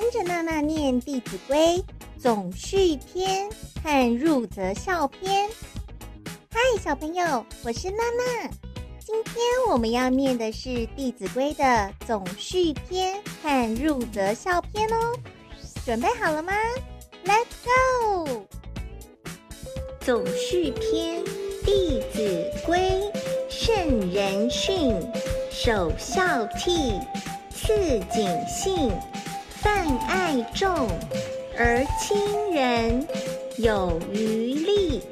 跟着娜娜念《弟子规》总序篇和入则孝篇。嗨，小朋友，我是娜娜。今天我们要念的是《弟子规》的总序篇和入则孝篇哦。准备好了吗？Let's go！总序篇，《弟子规》，圣人训，首孝悌，次谨信，泛爱众，而亲仁，有余力，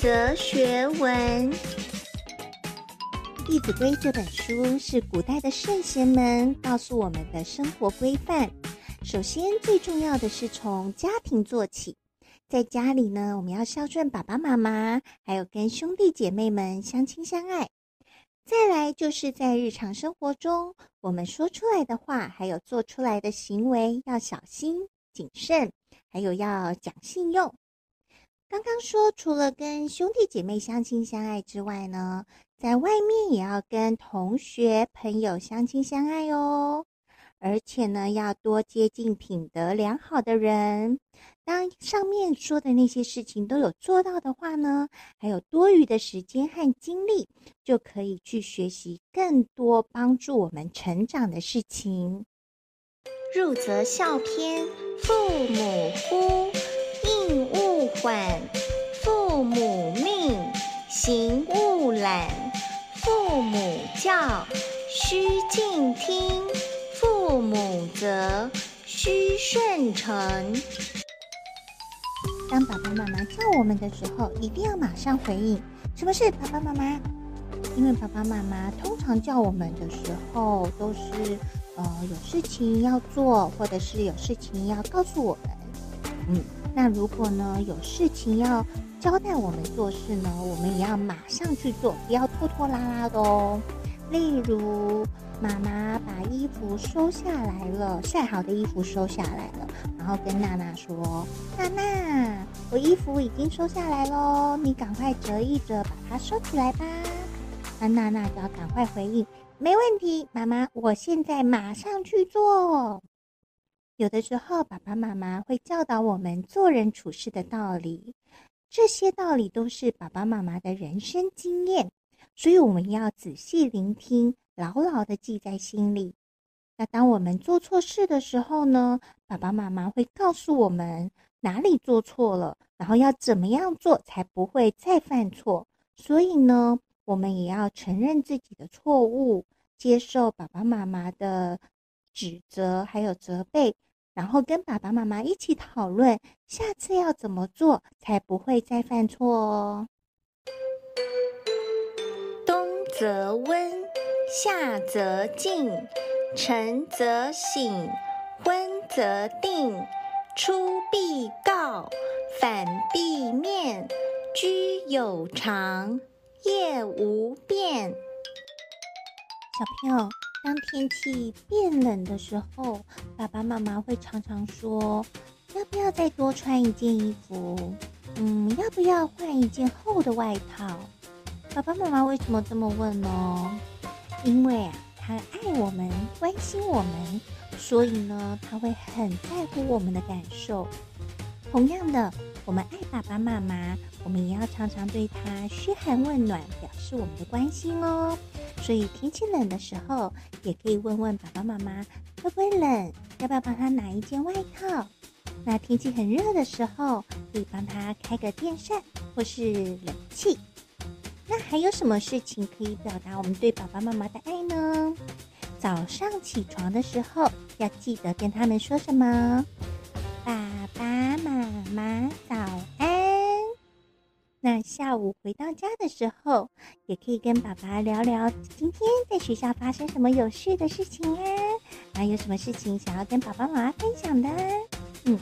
则学文。《弟子规》这本书是古代的圣贤们告诉我们的生活规范。首先，最重要的是从家庭做起。在家里呢，我们要孝顺爸爸妈妈，还有跟兄弟姐妹们相亲相爱。再来，就是在日常生活中，我们说出来的话，还有做出来的行为，要小心谨慎，还有要讲信用。刚刚说，除了跟兄弟姐妹相亲相爱之外呢，在外面也要跟同学朋友相亲相爱哦。而且呢，要多接近品德良好的人。当上面说的那些事情都有做到的话呢，还有多余的时间和精力，就可以去学习更多帮助我们成长的事情。入则孝篇：父母呼，应勿缓；父母命，行勿懒；父母教，须敬听。父母责，须顺承。当爸爸妈妈叫我们的时候，一定要马上回应。什么是爸爸妈妈？因为爸爸妈妈通常叫我们的时候，都是呃有事情要做，或者是有事情要告诉我们。嗯，那如果呢有事情要交代我们做事呢，我们也要马上去做，不要拖拖拉拉的哦。例如，妈妈把衣服收下来了，晒好的衣服收下来了，然后跟娜娜说：“娜娜，我衣服已经收下来喽，你赶快折一折，把它收起来吧。”那娜娜就要赶快回应：“没问题，妈妈，我现在马上去做。”有的时候，爸爸妈妈会教导我们做人处事的道理，这些道理都是爸爸妈妈的人生经验。所以我们要仔细聆听，牢牢的记在心里。那当我们做错事的时候呢，爸爸妈妈会告诉我们哪里做错了，然后要怎么样做才不会再犯错。所以呢，我们也要承认自己的错误，接受爸爸妈妈的指责还有责备，然后跟爸爸妈妈一起讨论下次要怎么做才不会再犯错哦。则温，夏则静，晨则省，昏则定，出必告，反必面，居有常，业无变。小朋友，当天气变冷的时候，爸爸妈妈会常常说：“要不要再多穿一件衣服？嗯，要不要换一件厚的外套？”爸爸妈妈为什么这么问呢？因为啊，他爱我们，关心我们，所以呢，他会很在乎我们的感受。同样的，我们爱爸爸妈妈，我们也要常常对他嘘寒问暖，表示我们的关心哦。所以天气冷的时候，也可以问问爸爸妈妈会不会冷，要不要帮他拿一件外套。那天气很热的时候，可以帮他开个电扇或是冷气。那还有什么事情可以表达我们对爸爸妈妈的爱呢？早上起床的时候，要记得跟他们说什么？爸爸妈妈早安。那下午回到家的时候，也可以跟爸爸聊聊今天在学校发生什么有趣的事情啊，还有什么事情想要跟爸爸妈妈分享的？嗯，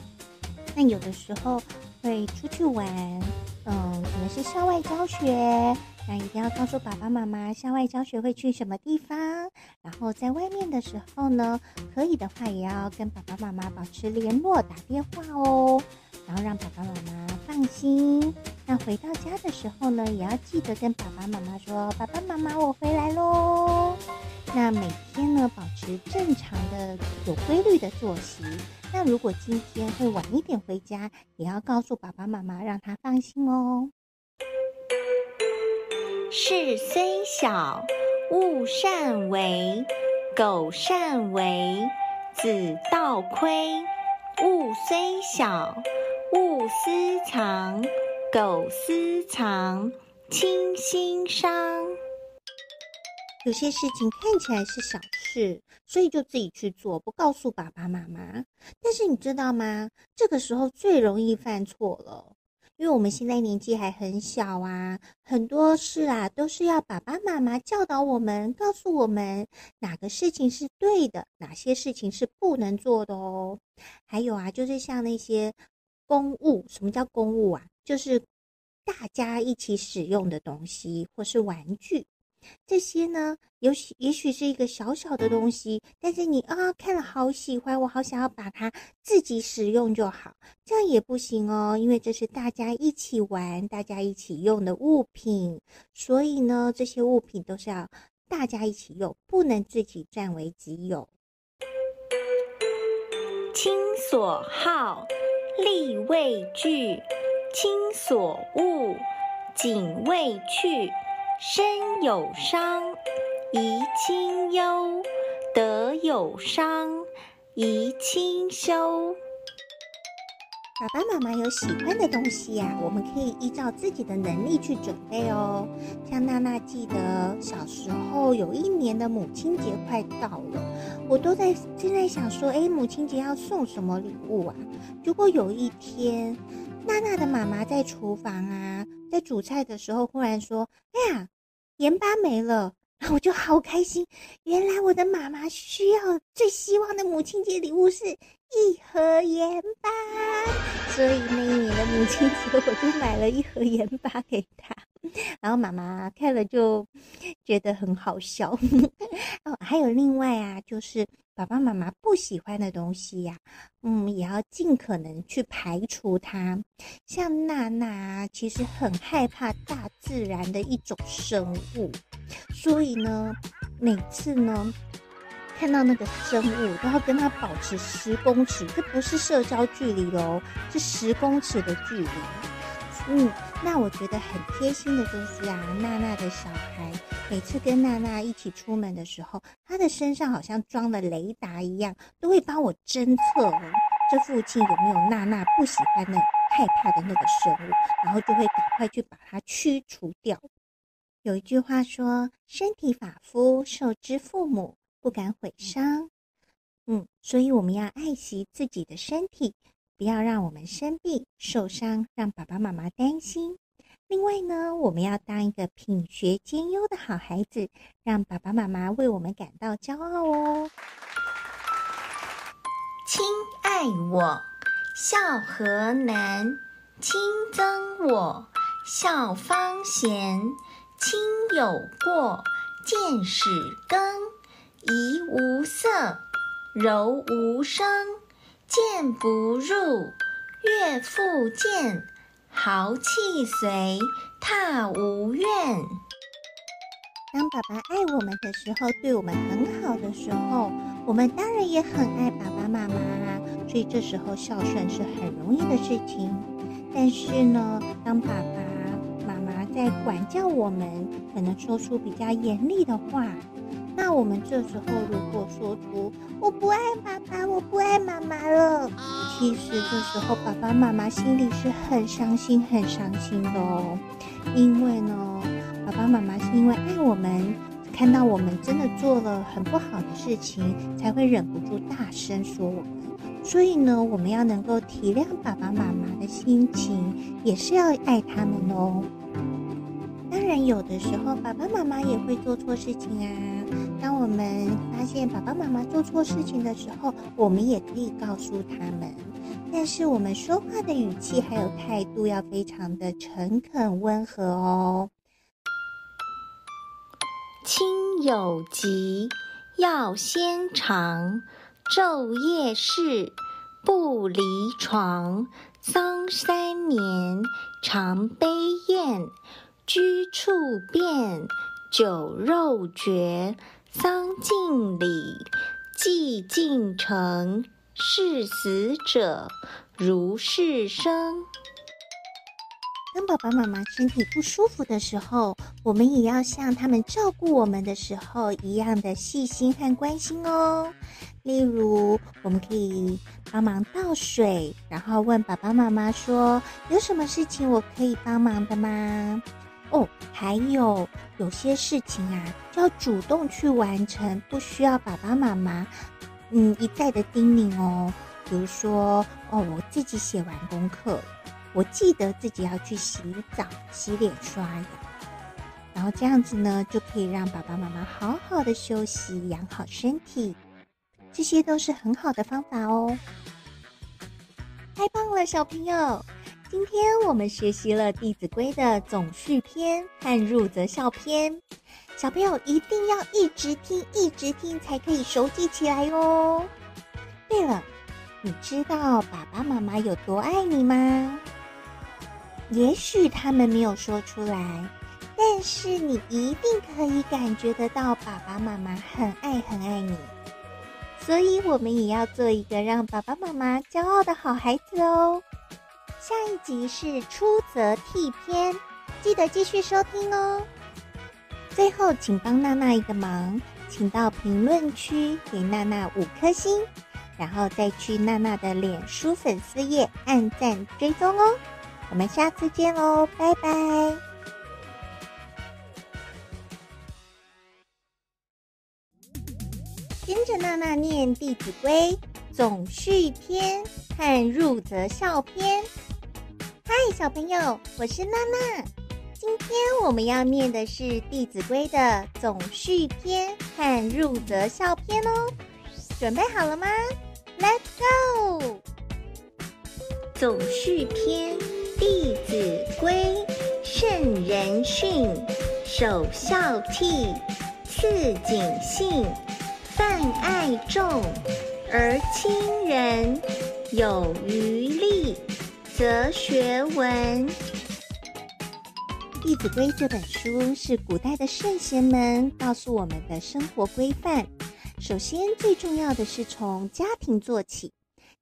那有的时候会出去玩，嗯，可能是校外教学。那一定要告诉爸爸妈妈，校外教学会去什么地方。然后在外面的时候呢，可以的话也要跟爸爸妈妈保持联络，打电话哦。然后让爸爸妈妈放心。那回到家的时候呢，也要记得跟爸爸妈妈说：“爸爸妈妈，我回来喽。”那每天呢，保持正常的、有规律的作息。那如果今天会晚一点回家，也要告诉爸爸妈妈，让他放心哦。事虽小，勿擅为；苟擅为，子道亏。物虽小，勿私藏；苟私藏，亲心伤。有些事情看起来是小事，所以就自己去做，不告诉爸爸妈妈。但是你知道吗？这个时候最容易犯错了。因为我们现在年纪还很小啊，很多事啊都是要爸爸妈妈教导我们，告诉我们哪个事情是对的，哪些事情是不能做的哦。还有啊，就是像那些公物，什么叫公物啊？就是大家一起使用的东西或是玩具。这些呢，也许也许是一个小小的东西，但是你啊看了好喜欢，我好想要把它自己使用就好，这样也不行哦，因为这是大家一起玩、大家一起用的物品，所以呢，这些物品都是要大家一起用，不能自己占为己有。亲所好，力为具；亲所恶，谨为去。身有伤，贻亲忧；德有伤，贻亲羞。爸爸妈妈有喜欢的东西呀、我们可以依照自己的能力去准备哦。像娜娜记得小时候有一年的母亲节快到了，我都在正在想说，哎，母亲节要送什么礼物啊？如果有一天，娜娜的妈妈在厨房啊。在煮菜的时候，忽然说：“哎呀，盐巴没了。”然后我就好开心，原来我的妈妈需要最希望的母亲节礼物是一盒盐巴，所以那一年的母亲节，我就买了一盒盐巴给她。然后妈妈看了就觉得很好笑。哦，还有另外啊，就是爸爸妈妈不喜欢的东西呀，嗯，也要尽可能去排除它。像娜娜其实很害怕大自然的一种生物，所以呢，每次呢看到那个生物，都要跟它保持十公尺，这不是社交距离哦，是十公尺的距离。嗯。那我觉得很贴心的就是啊，娜娜的小孩每次跟娜娜一起出门的时候，他的身上好像装了雷达一样，都会帮我侦测哦，这附近有没有娜娜不喜欢的、害怕的那个生物，然后就会赶快去把它驱除掉。有一句话说：“身体发肤，受之父母，不敢毁伤。”嗯，所以我们要爱惜自己的身体。不要让我们生病受伤，让爸爸妈妈担心。另外呢，我们要当一个品学兼优的好孩子，让爸爸妈妈为我们感到骄傲哦。亲爱我，孝何难；亲憎我，孝方贤。亲有过，谏使更；怡无色，柔无声。谏不入，悦复谏，号泣随，挞无怨。当爸爸爱我们的时候，对我们很好的时候，我们当然也很爱爸爸妈妈。所以这时候孝顺是很容易的事情。但是呢，当爸爸妈妈在管教我们，可能说出比较严厉的话。那我们这时候如果说出“我不爱爸爸，我不爱妈妈了”，其实这时候爸爸妈妈心里是很伤心、很伤心的哦。因为呢，爸爸妈妈是因为爱我们，看到我们真的做了很不好的事情，才会忍不住大声说我们。所以呢，我们要能够体谅爸爸妈妈的心情，也是要爱他们哦。当然，有的时候爸爸妈妈也会做错事情啊。当我们发现爸爸妈妈做错事情的时候，我们也可以告诉他们，但是我们说话的语气还有态度要非常的诚恳温和哦。亲有疾，要先尝；昼夜侍，不离床。丧三年，常悲咽；居处变，酒肉绝。丧尽礼，祭尽诚，视死者如视生。当爸爸妈妈身体不舒服的时候，我们也要像他们照顾我们的时候一样的细心和关心哦。例如，我们可以帮忙倒水，然后问爸爸妈妈说：“有什么事情我可以帮忙的吗？”哦，还有有些事情啊，就要主动去完成，不需要爸爸妈妈嗯一再的叮咛哦。比如说，哦，我自己写完功课。我记得自己要去洗澡、洗脸、刷牙，然后这样子呢，就可以让爸爸妈妈好好的休息、养好身体，这些都是很好的方法哦。太棒了，小朋友！今天我们学习了《弟子规》的总序篇和入则孝篇，小朋友一定要一直听、一直听，才可以熟记起来哦。对了，你知道爸爸妈妈有多爱你吗？也许他们没有说出来，但是你一定可以感觉得到爸爸妈妈很爱很爱你。所以，我们也要做一个让爸爸妈妈骄傲的好孩子哦。下一集是出则悌篇，记得继续收听哦。最后，请帮娜娜一个忙，请到评论区给娜娜五颗星，然后再去娜娜的脸书粉丝页按赞追踪哦。我们下次见喽，拜拜！跟着娜娜念《弟子规》总序篇和入则孝篇。嗨，小朋友，我是娜娜。今天我们要念的是《弟子规》的总序篇和入则孝篇哦。准备好了吗？Let's go！总序篇。弟子规，圣人训，首孝悌，次谨信，泛爱众，而亲仁，有余力，哲学文。《弟子规》这本书是古代的圣贤们告诉我们的生活规范。首先，最重要的是从家庭做起。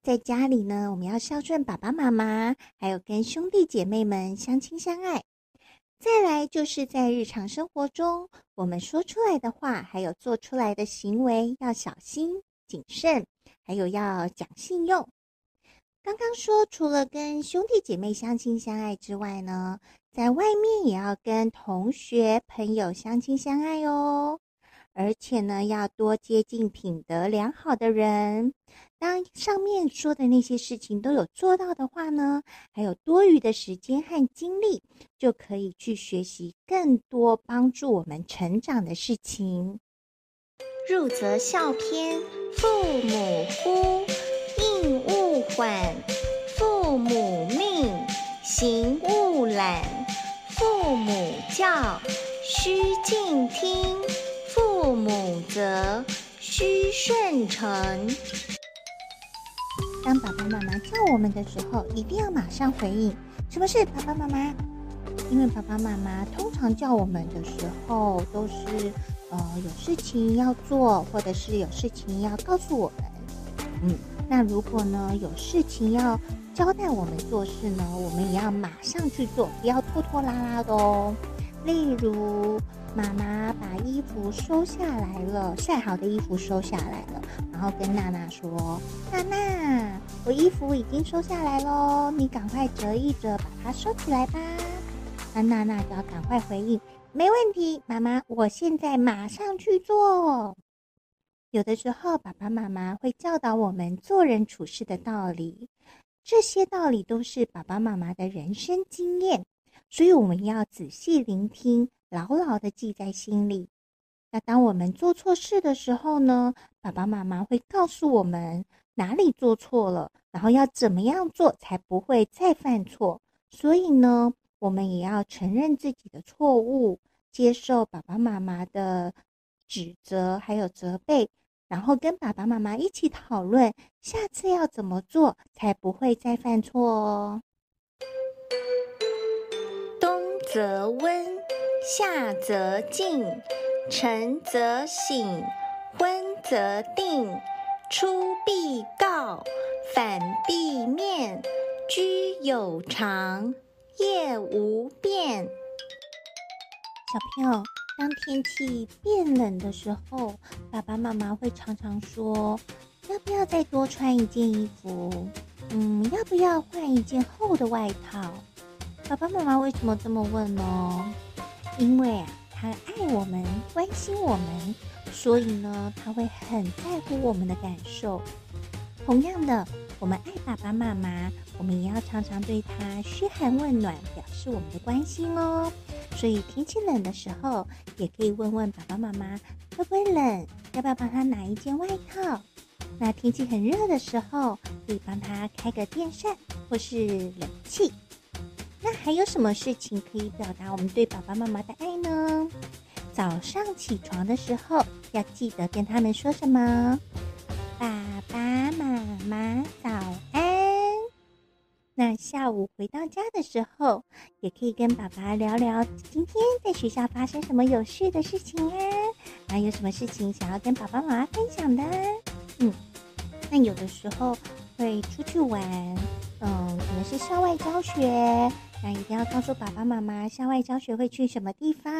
在家里呢，我们要孝顺爸爸妈妈，还有跟兄弟姐妹们相亲相爱。再来就是在日常生活中，我们说出来的话，还有做出来的行为要小心谨慎，还有要讲信用。刚刚说，除了跟兄弟姐妹相亲相爱之外呢，在外面也要跟同学朋友相亲相爱哦。而且呢，要多接近品德良好的人。当上面说的那些事情都有做到的话呢，还有多余的时间和精力，就可以去学习更多帮助我们成长的事情。入则孝篇：父母呼，应勿缓；父母命，行勿懒；父母教，须敬听。父母责，须顺承。当爸爸妈妈叫我们的时候，一定要马上回应。什么是爸爸妈妈？因为爸爸妈妈通常叫我们的时候，都是呃有事情要做，或者是有事情要告诉我们。嗯，那如果呢有事情要交代我们做事呢，我们也要马上去做，不要拖拖拉拉的哦。例如。妈妈把衣服收下来了，晒好的衣服收下来了，然后跟娜娜说：“娜娜，我衣服已经收下来喽，你赶快折一折，把它收起来吧。”那娜娜就要赶快回应：“没问题，妈妈，我现在马上去做。”有的时候，爸爸妈妈会教导我们做人处事的道理，这些道理都是爸爸妈妈的人生经验，所以我们要仔细聆听。牢牢的记在心里。那当我们做错事的时候呢，爸爸妈妈会告诉我们哪里做错了，然后要怎么样做才不会再犯错。所以呢，我们也要承认自己的错误，接受爸爸妈妈的指责还有责备，然后跟爸爸妈妈一起讨论下次要怎么做才不会再犯错哦。冬则温。夏则凊，晨则省，昏则定，出必告，反必面。居有常，业无变。小朋友，当天气变冷的时候，爸爸妈妈会常常说：“要不要再多穿一件衣服？嗯，要不要换一件厚的外套？”爸爸妈妈为什么这么问呢？因为啊，他爱我们，关心我们，所以呢，他会很在乎我们的感受。同样的，我们爱爸爸妈妈，我们也要常常对他嘘寒问暖，表示我们的关心哦。所以天气冷的时候，也可以问问爸爸妈妈会不会冷，要不要帮他拿一件外套。那天气很热的时候，可以帮他开个电扇或是冷气。那还有什么事情可以表达我们对爸爸妈妈的爱呢？早上起床的时候，要记得跟他们说什么？爸妈妈早安那下午回到家的时候，也可以跟爸爸聊聊今天在学校发生什么有趣的事情啊，还有什么事情想要跟爸爸妈妈分享的？嗯，那有的时候会出去玩，嗯，可能是校外教学，那一定要告诉爸爸妈妈校外教学会去什么地方。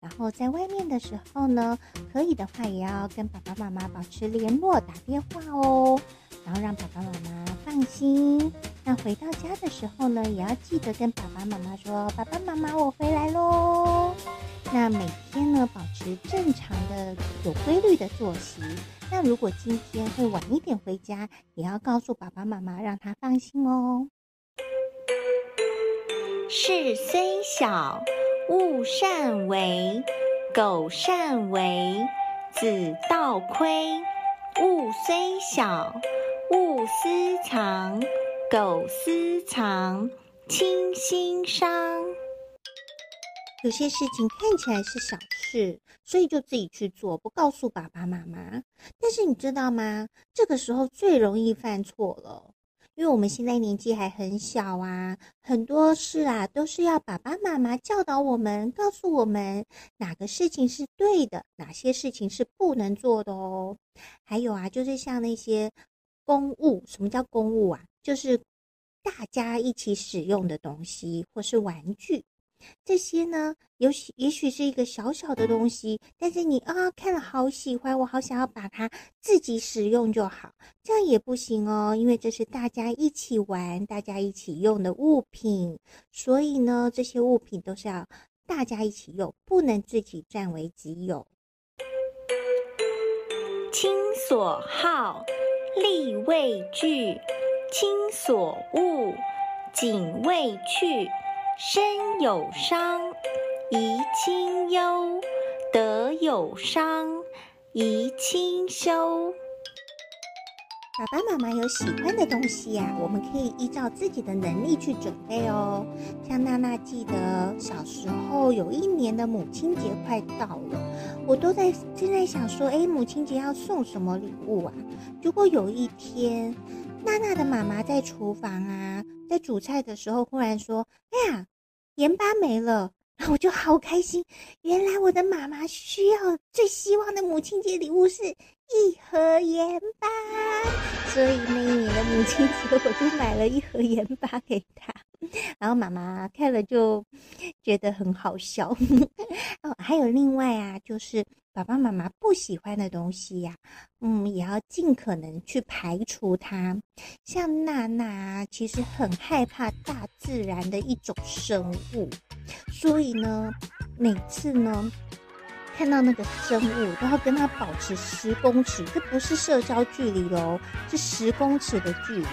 然后在外面的时候呢，可以的话也要跟爸爸妈妈保持联络，打电话哦。然后让爸爸妈妈放心。那回到家的时候呢，也要记得跟爸爸妈妈说：“爸爸妈妈，我回来喽。”那每天呢，保持正常的、有规律的作息。那如果今天会晚一点回家，也要告诉爸爸妈妈，让他放心哦。事虽小，勿擅为；苟擅为，子道亏。物虽小，勿私藏；苟私藏，亲心伤。有些事情看起来是小事，所以就自己去做，不告诉爸爸妈妈。但是你知道吗？这个时候最容易犯错了。因为我们现在年纪还很小啊，很多事啊都是要爸爸妈妈教导我们，告诉我们哪个事情是对的，哪些事情是不能做的哦。还有啊，就是像那些公物，什么叫公物啊？就是大家一起使用的东西，或是玩具。这些呢，有许也许是一个小小的东西，但是你啊看了好喜欢，我好想要把它自己使用就好，这样也不行哦，因为这是大家一起玩、大家一起用的物品，所以呢，这些物品都是要大家一起用，不能自己占为己有。亲所好，力为具；亲所恶，谨为去。身有伤，贻亲忧；德有伤，贻亲羞。爸爸妈妈有喜欢的东西呀、我们可以依照自己的能力去准备哦。像娜娜记得小时候有一年的母亲节快到了，我都在正在想说，哎，母亲节要送什么礼物啊？如果有一天，娜娜的妈妈在厨房啊，在煮菜的时候，忽然说：“哎呀，盐巴没了。”然后我就好开心，原来我的妈妈需要最希望的母亲节礼物是一盒盐巴，所以那一年的母亲节，我就买了一盒盐巴给她。然后妈妈看了就觉得很好笑。哦，还有另外啊，就是爸爸妈妈不喜欢的东西呀，嗯，也要尽可能去排除它。像娜娜其实很害怕大自然的一种生物，所以呢，每次呢看到那个生物，都要跟它保持十公尺，这不是社交距离哦，是十公尺的距离。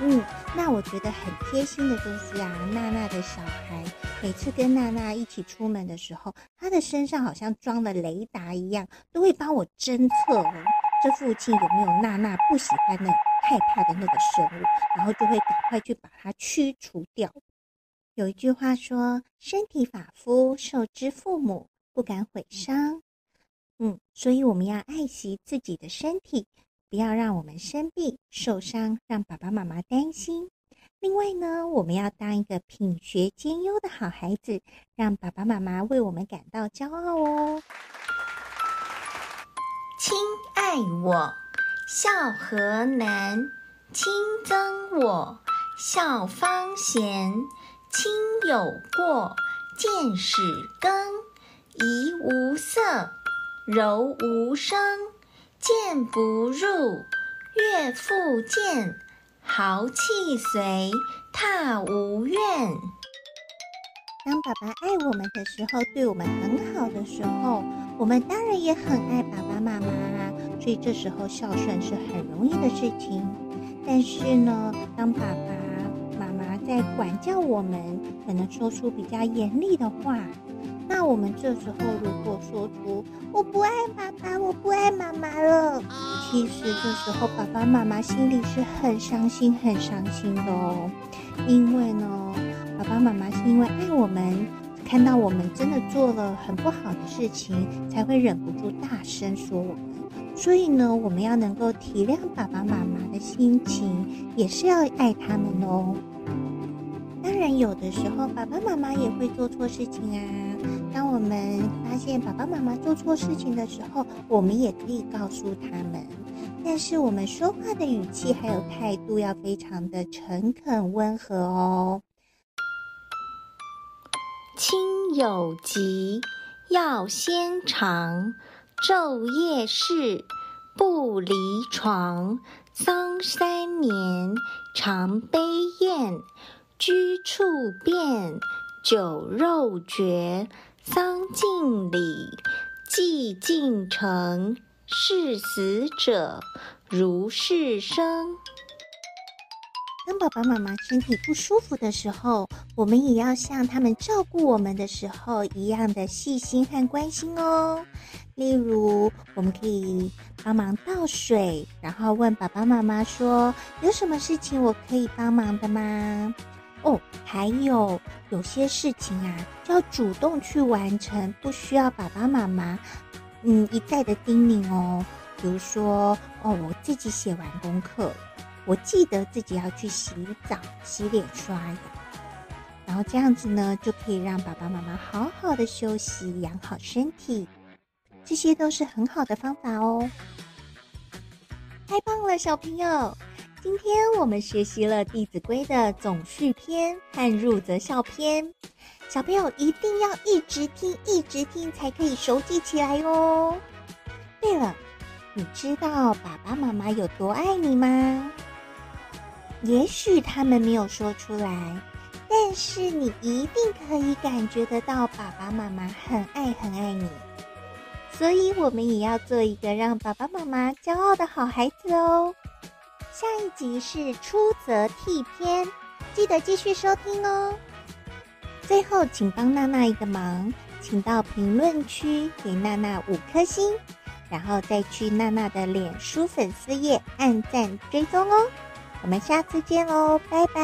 嗯。那我觉得很贴心的就是啊，娜娜的小孩每次跟娜娜一起出门的时候，他的身上好像装了雷达一样，都会帮我侦测哦，这附近有没有娜娜不喜欢的、害怕的那个生物，然后就会赶快去把它驱除掉。有一句话说：“身体发肤，受之父母，不敢毁伤。”嗯，所以我们要爱惜自己的身体。不要让我们生病受伤，让爸爸妈妈担心。另外呢，我们要当一个品学兼优的好孩子，让爸爸妈妈为我们感到骄傲哦。亲爱我，孝何难，亲憎我，孝方贤。亲有过，谏使更。怡无色，柔无声。谏不入，悦复谏。号泣随，挞无怨。当爸爸爱我们的时候，对我们很好的时候，我们当然也很爱爸爸妈妈啦。所以这时候孝顺是很容易的事情。但是呢，当爸爸妈妈在管教我们，可能说出比较严厉的话，那我们这时候如果说出“我不爱爸爸，我不爱妈妈了”，其实这时候爸爸妈妈心里是很伤心、很伤心的哦。因为呢，爸爸妈妈是因为爱我们，看到我们真的做了很不好的事情，才会忍不住大声说我们。所以呢，我们要能够体谅爸爸妈妈的心情，也是要爱他们哦。当然，有的时候爸爸妈妈也会做错事情啊。当我们发现爸爸妈妈做错事情的时候，我们也可以告诉他们。但是我们说话的语气还有态度要非常的诚恳温和哦。亲有疾，要先尝。昼夜侍，不离床。丧三年，常悲咽。居处变，酒肉绝。丧尽礼，祭尽诚。视死者，如视生。当爸爸妈妈身体不舒服的时候，我们也要像他们照顾我们的时候一样的细心和关心哦。例如，我们可以帮忙倒水，然后问爸爸妈妈说：“有什么事情我可以帮忙的吗？”哦，还有有些事情啊，要主动去完成，不需要爸爸妈妈嗯一再的叮咛哦。比如说，哦，我自己写完功课，我记得自己要去洗澡、洗脸、刷牙，然后这样子呢，就可以让爸爸妈妈好好的休息，养好身体。这些都是很好的方法哦，太棒了，小朋友！今天我们学习了《弟子规》的总序篇和入则孝篇，小朋友一定要一直听，一直听才可以熟记起来哦。对了，你知道爸爸妈妈有多爱你吗？也许他们没有说出来，但是你一定可以感觉得到爸爸妈妈很爱很爱你。所以，我们也要做一个让爸爸妈妈骄傲的好孩子哦。下一集是出则悌篇，记得继续收听哦。最后，请帮娜娜一个忙，请到评论区给娜娜五颗星，然后再去娜娜的脸书粉丝页按赞追踪哦。我们下次见喽，拜拜。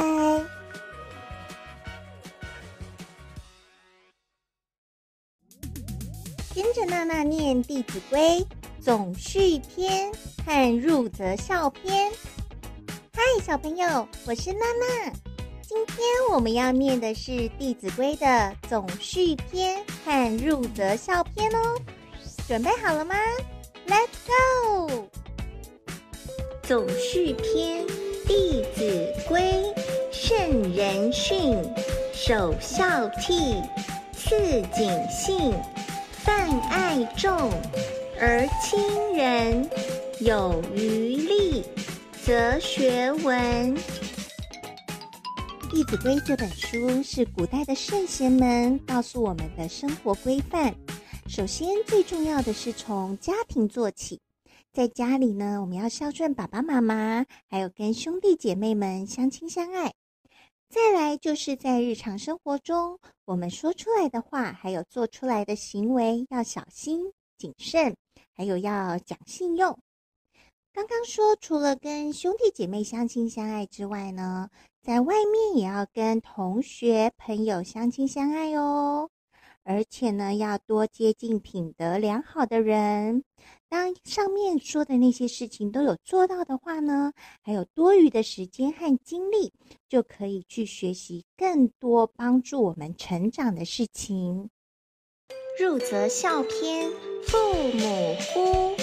跟着娜娜念《弟子规》总序篇和入则孝篇。嗨，小朋友，我是娜娜。今天我们要念的是《弟子规》的总序篇和入则孝篇哦。准备好了吗？Let's go！总序篇，《弟子规》，圣人训，首孝悌，次谨信。泛爱众，而亲仁，有余力，哲学文。《弟子规》这本书是古代的圣贤们告诉我们的生活规范。首先，最重要的是从家庭做起，在家里呢，我们要孝顺爸爸妈妈，还有跟兄弟姐妹们相亲相爱。再来就是在日常生活中，我们说出来的话，还有做出来的行为要小心谨慎，还有要讲信用。刚刚说，除了跟兄弟姐妹相亲相爱之外呢，在外面也要跟同学朋友相亲相爱哦。而且呢，要多接近品德良好的人。当上面说的那些事情都有做到的话呢，还有多余的时间和精力，就可以去学习更多帮助我们成长的事情。入则孝篇：父母呼，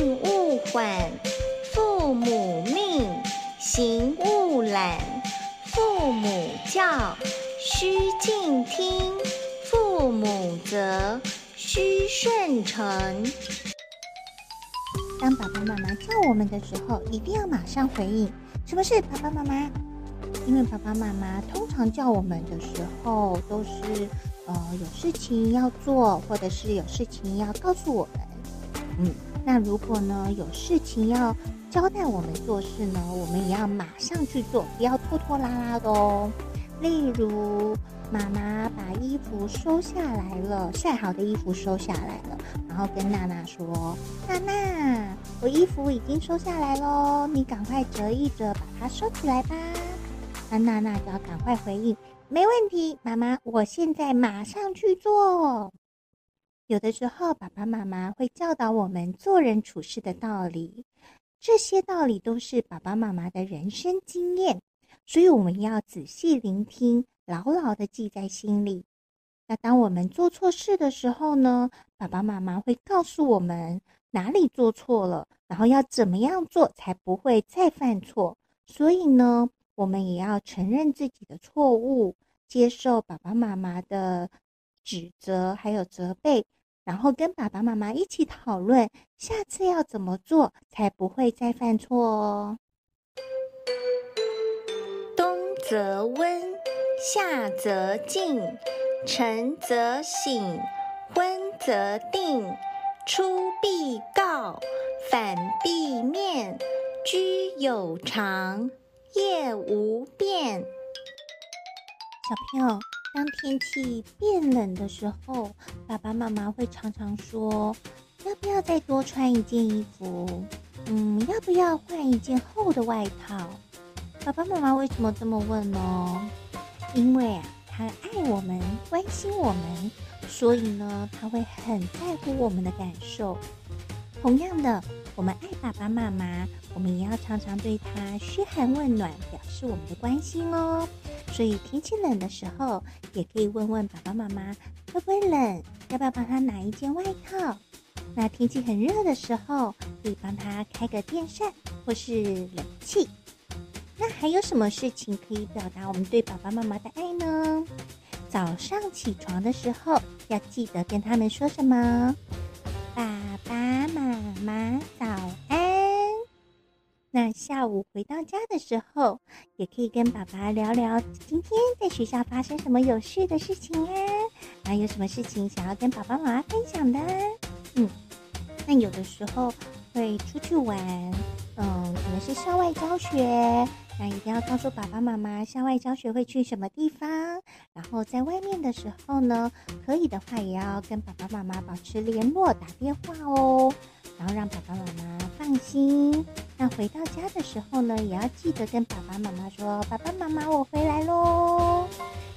应勿缓；母命，行勿懒；父母教，须敬听；父母责，须顺承。当爸爸妈妈叫我们的时候，一定要马上回应。什么是爸爸妈妈？因为爸爸妈妈通常叫我们的时候，都是呃有事情要做，或者是有事情要告诉我们。嗯，那如果呢有事情要交代我们做事呢，我们也要马上去做，不要拖拖拉拉的哦。例如，妈妈把衣服收下来了，晒好的衣服收下来了，然后跟娜娜说：“娜娜，我衣服已经收下来喽，你赶快折一折，把它收起来吧。”那娜娜就要赶快回应：“没问题，妈妈，我现在马上去做。”有的时候，爸爸妈妈会教导我们做人处事的道理，这些道理都是爸爸妈妈的人生经验，所以我们要仔细聆听，牢牢的记在心里。那当我们做错事的时候呢，爸爸妈妈会告诉我们哪里做错了，然后要怎么样做才不会再犯错。所以呢，我们也要承认自己的错误，接受爸爸妈妈的指责，还有责备，然后跟爸爸妈妈一起讨论，下次要怎么做才不会再犯错哦。冬则温，夏则静，晨则省，昏则定，出必告，反必面，居有常，业无变。小朋友。当天气变冷的时候，爸爸妈妈会常常说：“要不要再多穿一件衣服？嗯，要不要换一件厚的外套？”爸爸妈妈为什么这么问呢？因为啊，他爱我们，关心我们，所以呢，他会很在乎我们的感受。同样的，我们爱爸爸妈妈，我们也要常常对他嘘寒问暖，表示我们的关心哦。所以天气冷的时候，也可以问问爸爸妈妈会不会冷，要不要帮他拿一件外套。那天气很热的时候，可以帮他开个电扇或是冷气。那还有什么事情可以表达我们对爸爸妈妈的爱呢？早上起床的时候，要记得跟他们说什么？爸爸妈妈早。那下午回到家的时候，也可以跟爸爸聊聊今天在学校发生什么有趣的事情啊，然后有什么事情想要跟爸爸妈妈分享的。嗯，那有的时候会出去玩，嗯，可能是校外教学，那一定要告诉爸爸妈妈校外教学会去什么地方。然后在外面的时候呢，可以的话也要跟爸爸妈妈保持联络，打电话哦。然后让爸爸妈妈放心。那回到家的时候呢，也要记得跟爸爸妈妈说：“爸爸妈妈，我回来喽。”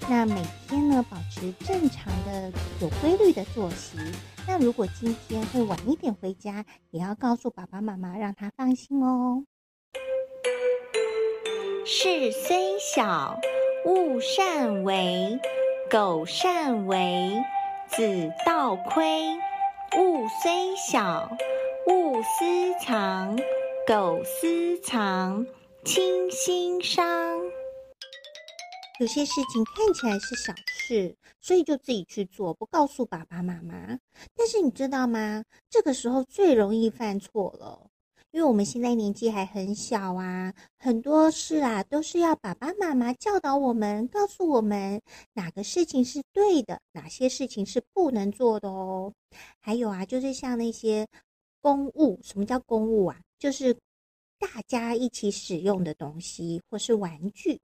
那每天呢，保持正常的、有规律的作息。那如果今天会晚一点回家，也要告诉爸爸妈妈，让他放心哦。事虽小，勿擅为；苟擅为，子道亏。物虽小，勿私藏；苟私藏，亲心伤。有些事情看起来是小事，所以就自己去做，不告诉爸爸妈妈。但是你知道吗？这个时候最容易犯错了。因为我们现在年纪还很小啊，很多事啊都是要爸爸妈妈教导我们，告诉我们哪个事情是对的，哪些事情是不能做的哦。还有啊，就是像那些公物，什么叫公物啊？就是大家一起使用的东西或是玩具。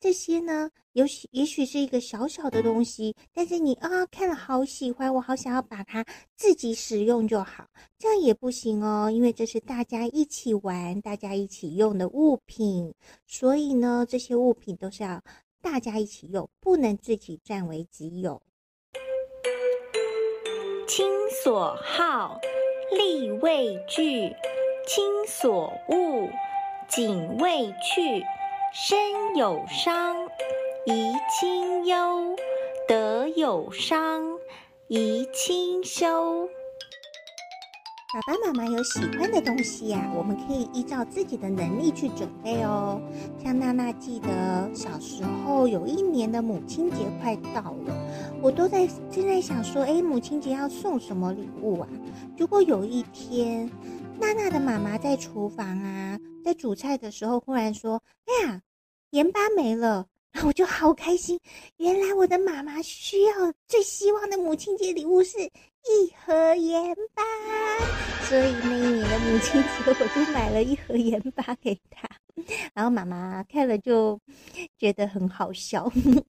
这些呢，有许也许是一个小小的东西，但是你啊看了好喜欢，我好想要把它自己使用就好，这样也不行哦，因为这是大家一起玩、大家一起用的物品，所以呢，这些物品都是要大家一起用，不能自己占为己有。亲所好，力为具；亲所恶，谨为去。身有伤，贻亲忧；德有伤，贻亲羞。爸爸妈妈有喜欢的东西呀，我们可以依照自己的能力去准备哦。像娜娜记得小时候有一年的母亲节快到了，我都在正在想说，哎，母亲节要送什么礼物啊？如果有一天，娜娜的妈妈在厨房啊，在煮菜的时候，忽然说：“哎呀，盐巴没了。”然后我就好开心，原来我的妈妈需要最希望的母亲节礼物是一盒盐巴，所以那一年的母亲节我就买了一盒盐巴给她。然后妈妈看了就觉得很好笑。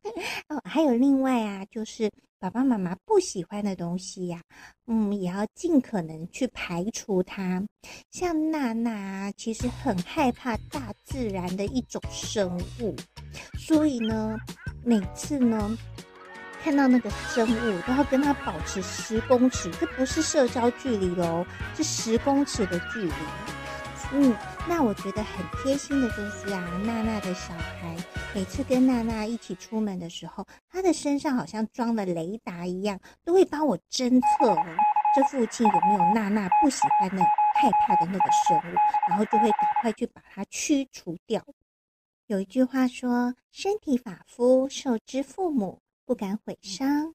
哦，还有另外啊，就是爸爸妈妈不喜欢的东西呀，嗯，也要尽可能去排除它。像娜娜其实很害怕大自然的一种生物，所以呢，每次呢看到那个生物都要跟它保持十公尺，这不是社交距离哦，是十公尺的距离。嗯。那我觉得很贴心的就是啊，娜娜的小孩每次跟娜娜一起出门的时候，他的身上好像装了雷达一样，都会帮我侦测哦，这附近有没有娜娜不喜欢的、害怕的那个生物，然后就会赶快去把它驱除掉。有一句话说：“身体发肤，受之父母，不敢毁伤。”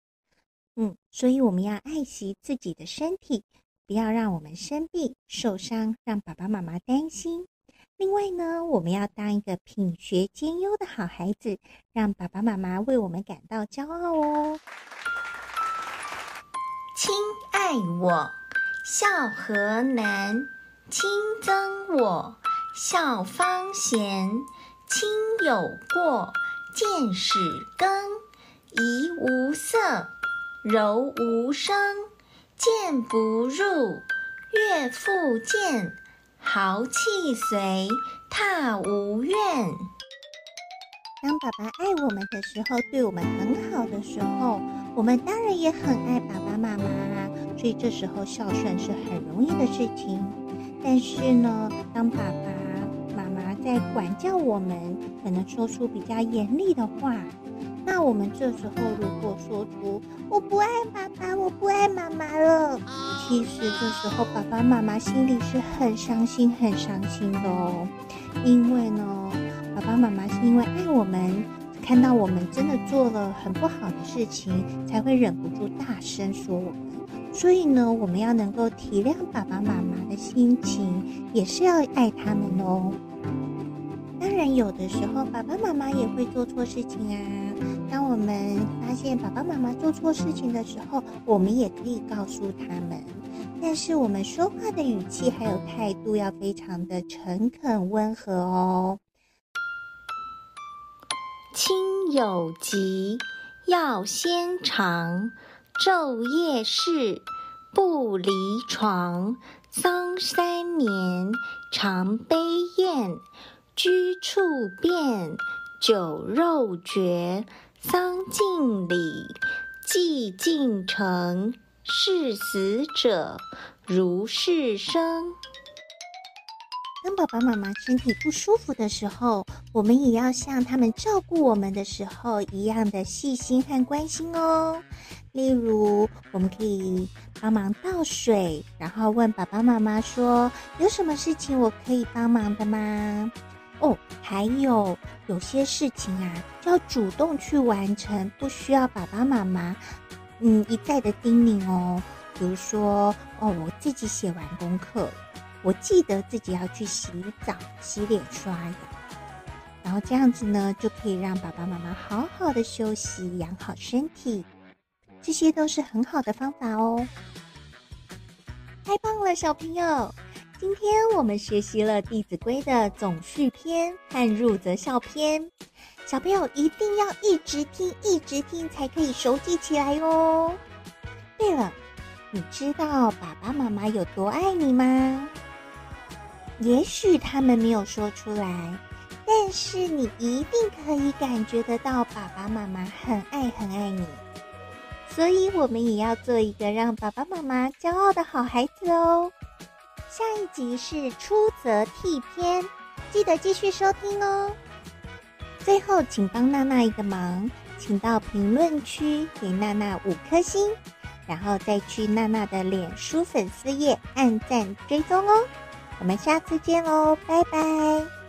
嗯，所以我们要爱惜自己的身体。不要让我们生病受伤，让爸爸妈妈担心。另外呢，我们要当一个品学兼优的好孩子，让爸爸妈妈为我们感到骄傲哦。亲爱我，孝何难；亲憎我，孝方贤。亲有过，谏使更；怡无色，柔无声。谏不入，悦复谏，号泣随，挞无怨。当爸爸爱我们的时候，对我们很好的时候，我们当然也很爱爸爸妈妈，所以这时候孝顺是很容易的事情。但是呢，当爸爸妈妈在管教我们，可能说出比较严厉的话。那我们这时候如果说出“我不爱爸爸，我不爱妈妈了”，其实这时候爸爸妈妈心里是很伤心、很伤心的哦。因为呢，爸爸妈妈是因为爱我们，看到我们真的做了很不好的事情，才会忍不住大声说我们。所以呢，我们要能够体谅爸爸妈妈的心情，也是要爱他们哦。当然，有的时候爸爸妈妈也会做错事情啊。当我们发现爸爸妈妈做错事情的时候，我们也可以告诉他们，但是我们说话的语气还有态度要非常的诚恳温和哦。亲有疾，要先尝；昼夜侍，不离床；丧三年，常悲咽；居处变。酒肉绝，丧尽礼，祭尽诚，视死者如视生。当爸爸妈妈身体不舒服的时候，我们也要像他们照顾我们的时候一样的细心和关心哦。例如，我们可以帮忙倒水，然后问爸爸妈妈说：“有什么事情我可以帮忙的吗？”哦，还有有些事情啊，就要主动去完成，不需要爸爸妈妈，嗯，一再的叮咛哦。比如说，哦，我自己写完功课，我记得自己要去洗澡、洗脸、刷牙，然后这样子呢，就可以让爸爸妈妈好好的休息，养好身体，这些都是很好的方法哦。太棒了，小朋友！今天我们学习了《弟子规》的总序篇和入则孝篇，小朋友一定要一直听，一直听才可以熟记起来哦。对了，你知道爸爸妈妈有多爱你吗？也许他们没有说出来，但是你一定可以感觉得到爸爸妈妈很爱很爱你。所以，我们也要做一个让爸爸妈妈骄傲的好孩子哦。下一集是出则替篇，记得继续收听哦。最后，请帮娜娜一个忙，请到评论区给娜娜五颗星，然后再去娜娜的脸书粉丝页按赞追踪哦。我们下次见喽，拜拜。